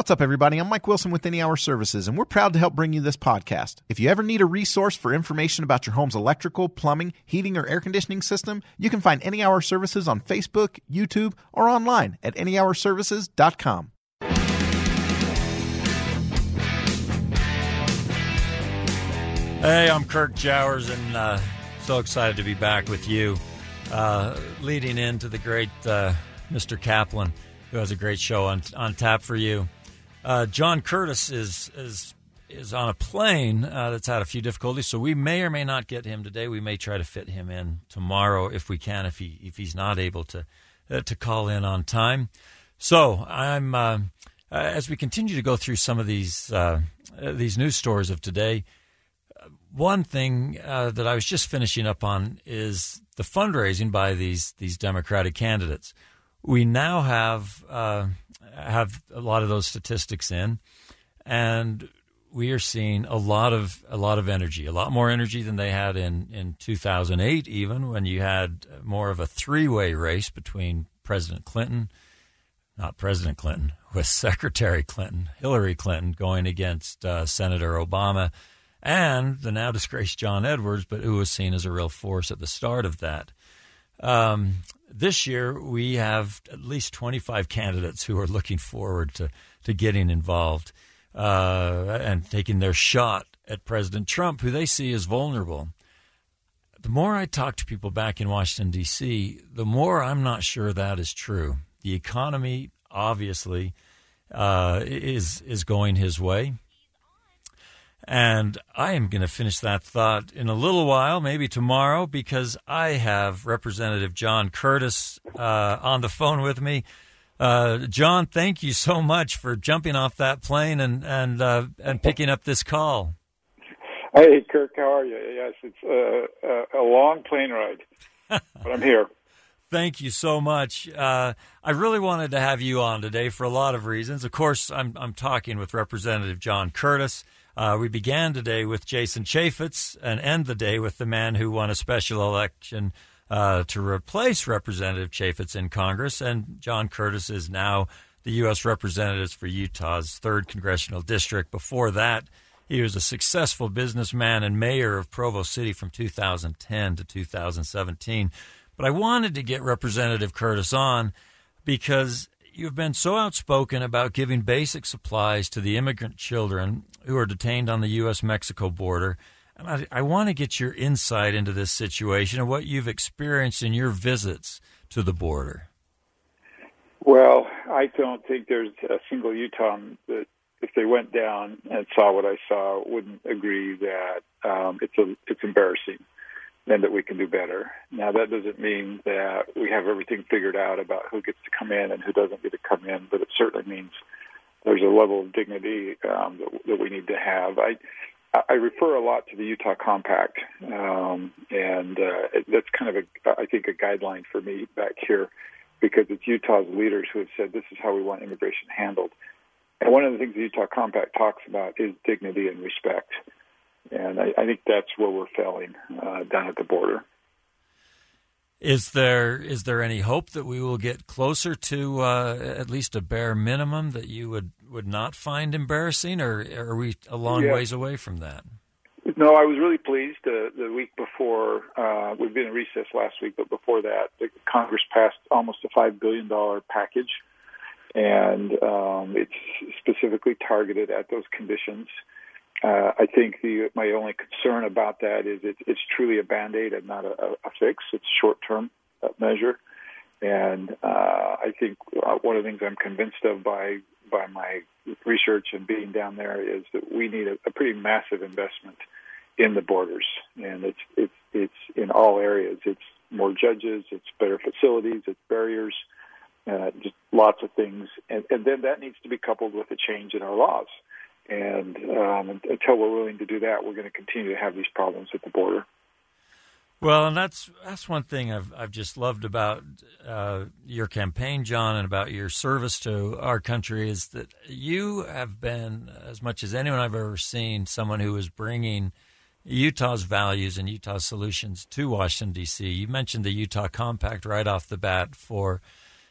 What's up, everybody? I'm Mike Wilson with Any Hour Services, and we're proud to help bring you this podcast. If you ever need a resource for information about your home's electrical, plumbing, heating, or air conditioning system, you can find Any Hour Services on Facebook, YouTube, or online at anyhourservices.com. Hey, I'm Kirk Jowers, and uh, so excited to be back with you, uh, leading into the great uh, Mr. Kaplan, who has a great show on on tap for you. Uh, John Curtis is is is on a plane uh, that's had a few difficulties, so we may or may not get him today. We may try to fit him in tomorrow if we can, if he if he's not able to uh, to call in on time. So I'm as we continue to go through some of these these news stories of today one thing uh, that I was just finishing up on is the fundraising by these these Democratic candidates. We now have uh, have a lot of those statistics in, and we are seeing a lot of a lot of energy, a lot more energy than they had in in 2008, even when you had more of a three way race between President Clinton, not President Clinton, with Secretary Clinton, Hillary Clinton going against uh, Senator Obama and the now disgraced John Edwards, but who was seen as a real force at the start of that. Um, this year, we have at least 25 candidates who are looking forward to, to getting involved uh, and taking their shot at President Trump, who they see as vulnerable. The more I talk to people back in Washington, D.C., the more I'm not sure that is true. The economy, obviously, uh, is, is going his way. And I am going to finish that thought in a little while, maybe tomorrow, because I have Representative John Curtis uh, on the phone with me. Uh, John, thank you so much for jumping off that plane and and uh, and picking up this call. Hey, Kirk, how are you? Yes, it's a, a long plane ride, but I'm here. Thank you so much. Uh, I really wanted to have you on today for a lot of reasons. Of course, I'm I'm talking with Representative John Curtis. Uh, we began today with Jason Chaffetz and end the day with the man who won a special election uh, to replace Representative Chaffetz in Congress. And John Curtis is now the U.S. Representative for Utah's 3rd Congressional District. Before that, he was a successful businessman and mayor of Provo City from 2010 to 2017. But I wanted to get Representative Curtis on because you've been so outspoken about giving basic supplies to the immigrant children who are detained on the U.S. Mexico border. And I, I want to get your insight into this situation and what you've experienced in your visits to the border. Well, I don't think there's a single Utahn that, if they went down and saw what I saw, wouldn't agree that um, it's a, it's embarrassing and that we can do better. Now, that doesn't mean that we have everything figured out about who gets to come in and who doesn't get to come in, but it certainly means there's a level of dignity um, that, that, we need to have. I I refer a lot to the Utah Compact, um, and uh, that's kind of a I think a guideline for me back here because it's Utah's leaders who have said this is how we want immigration handled. And one of the things the Utah Compact talks about is dignity and respect. And I, I think that's where we're failing uh, down at the border. Is there is there any hope that we will get closer to uh, at least a bare minimum that you would, would not find embarrassing, or are we a long yeah. ways away from that? No, I was really pleased. Uh, the week before, uh, we've been in recess last week, but before that, the Congress passed almost a five billion dollar package, and um, it's specifically targeted at those conditions. Uh, I think the, my only concern about that is it, it's truly a band aid and not a, a fix. It's a short term uh, measure. And uh, I think uh, one of the things I'm convinced of by by my research and being down there is that we need a, a pretty massive investment in the borders, and it's it's it's in all areas. It's more judges, it's better facilities, it's barriers, uh, just lots of things, and, and then that needs to be coupled with a change in our laws. And um, until we're willing to do that, we're going to continue to have these problems at the border. Well, and that's that's one thing I've I've just loved about uh, your campaign, John, and about your service to our country is that you have been, as much as anyone I've ever seen, someone who is bringing Utah's values and Utah's solutions to Washington D.C. You mentioned the Utah Compact right off the bat for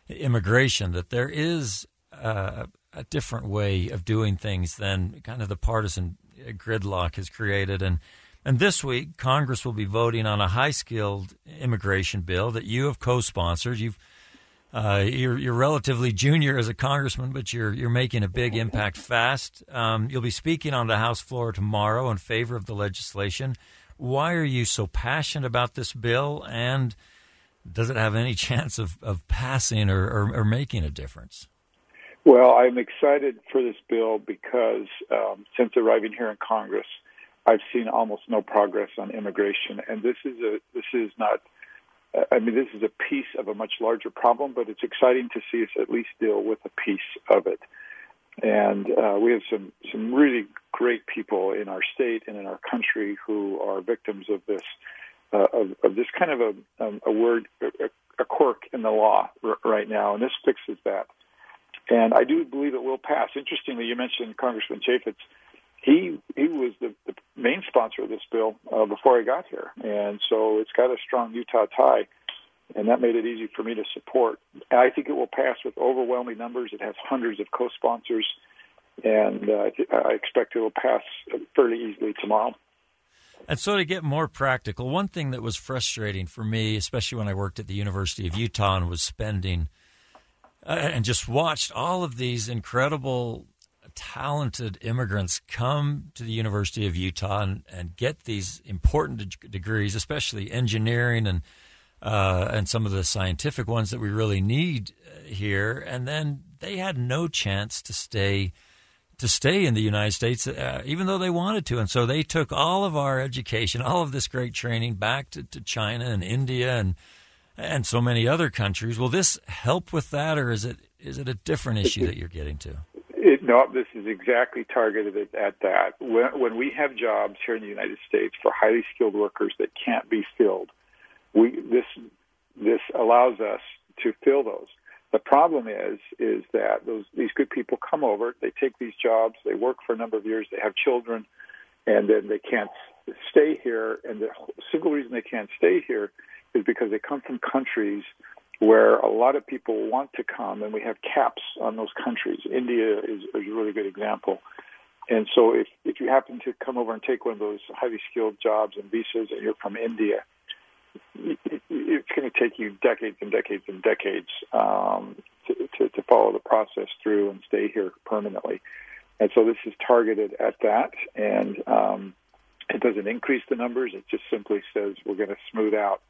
immigration. That there is uh, a different way of doing things than kind of the partisan gridlock has created. And and this week, Congress will be voting on a high skilled immigration bill that you have co sponsored. You've uh, you're, you're relatively junior as a congressman, but you're you're making a big impact fast. Um, you'll be speaking on the House floor tomorrow in favor of the legislation. Why are you so passionate about this bill, and does it have any chance of, of passing or, or, or making a difference? Well, I'm excited for this bill because um, since arriving here in Congress, I've seen almost no progress on immigration, and this is a this is not. I mean, this is a piece of a much larger problem, but it's exciting to see us at least deal with a piece of it. And uh, we have some some really great people in our state and in our country who are victims of this uh, of, of this kind of a um, a word a, a quirk in the law r- right now, and this fixes that. And I do believe it will pass. Interestingly, you mentioned Congressman Chaffetz he he was the, the main sponsor of this bill uh, before I got here, and so it's got a strong Utah tie, and that made it easy for me to support. I think it will pass with overwhelming numbers. It has hundreds of co-sponsors, and uh, I expect it will pass fairly easily tomorrow. And so, to get more practical, one thing that was frustrating for me, especially when I worked at the University of Utah and was spending uh, and just watched all of these incredible talented immigrants come to the University of Utah and, and get these important de- degrees, especially engineering and uh, and some of the scientific ones that we really need uh, here, and then they had no chance to stay to stay in the United States, uh, even though they wanted to. And so they took all of our education, all of this great training back to, to China and India and and so many other countries. Will this help with that, or is it is it a different issue that you're getting to? It, no, this is exactly targeted at, at that. When, when we have jobs here in the United States for highly skilled workers that can't be filled, we this this allows us to fill those. The problem is is that those these good people come over, they take these jobs, they work for a number of years, they have children, and then they can't stay here. And the single reason they can't stay here is because they come from countries where a lot of people want to come, and we have caps on those countries. India is, is a really good example. And so, if, if you happen to come over and take one of those highly skilled jobs and visas, and you're from India, it's going to take you decades and decades and decades um, to, to, to follow the process through and stay here permanently. And so, this is targeted at that, and um, it doesn't increase the numbers. It just simply says we're going to smooth out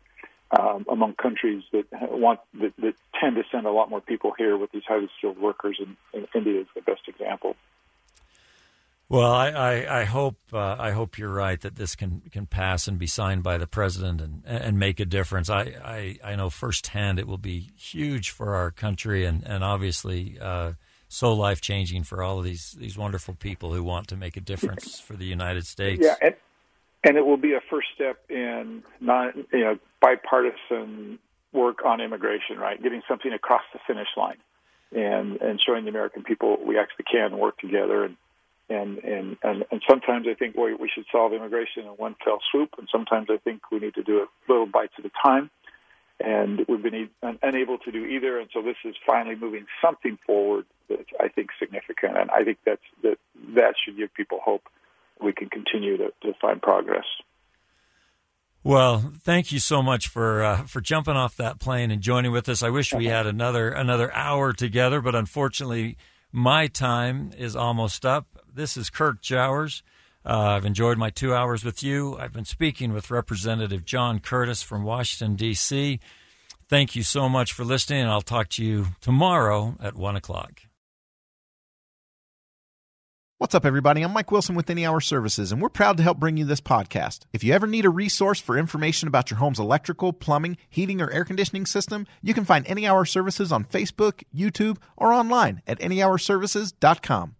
um, among countries that want that, that, tend to send a lot more people here with these highly skilled workers, and, and India is the best example. Well, I, I, I hope uh, I hope you're right that this can, can pass and be signed by the president and, and make a difference. I, I, I know firsthand it will be huge for our country and and obviously uh, so life changing for all of these these wonderful people who want to make a difference for the United States. Yeah, and, and it will be a first step in non you know bipartisan work on immigration, right? Getting something across the finish line, and and showing the American people we actually can work together. And and and and, and sometimes I think we we should solve immigration in one fell swoop, and sometimes I think we need to do it little bites at a time. And we've been un- unable to do either, and so this is finally moving something forward that's I think significant, and I think that's that that should give people hope we can continue to, to find progress. Well, thank you so much for uh, for jumping off that plane and joining with us. I wish we had another another hour together, but unfortunately, my time is almost up. This is Kirk Jowers. Uh, I've enjoyed my two hours with you. I've been speaking with Representative John Curtis from Washington D.C. Thank you so much for listening, and I'll talk to you tomorrow at one o'clock. What's up, everybody? I'm Mike Wilson with Any Hour Services, and we're proud to help bring you this podcast. If you ever need a resource for information about your home's electrical, plumbing, heating, or air conditioning system, you can find Any Hour Services on Facebook, YouTube, or online at anyhourservices.com.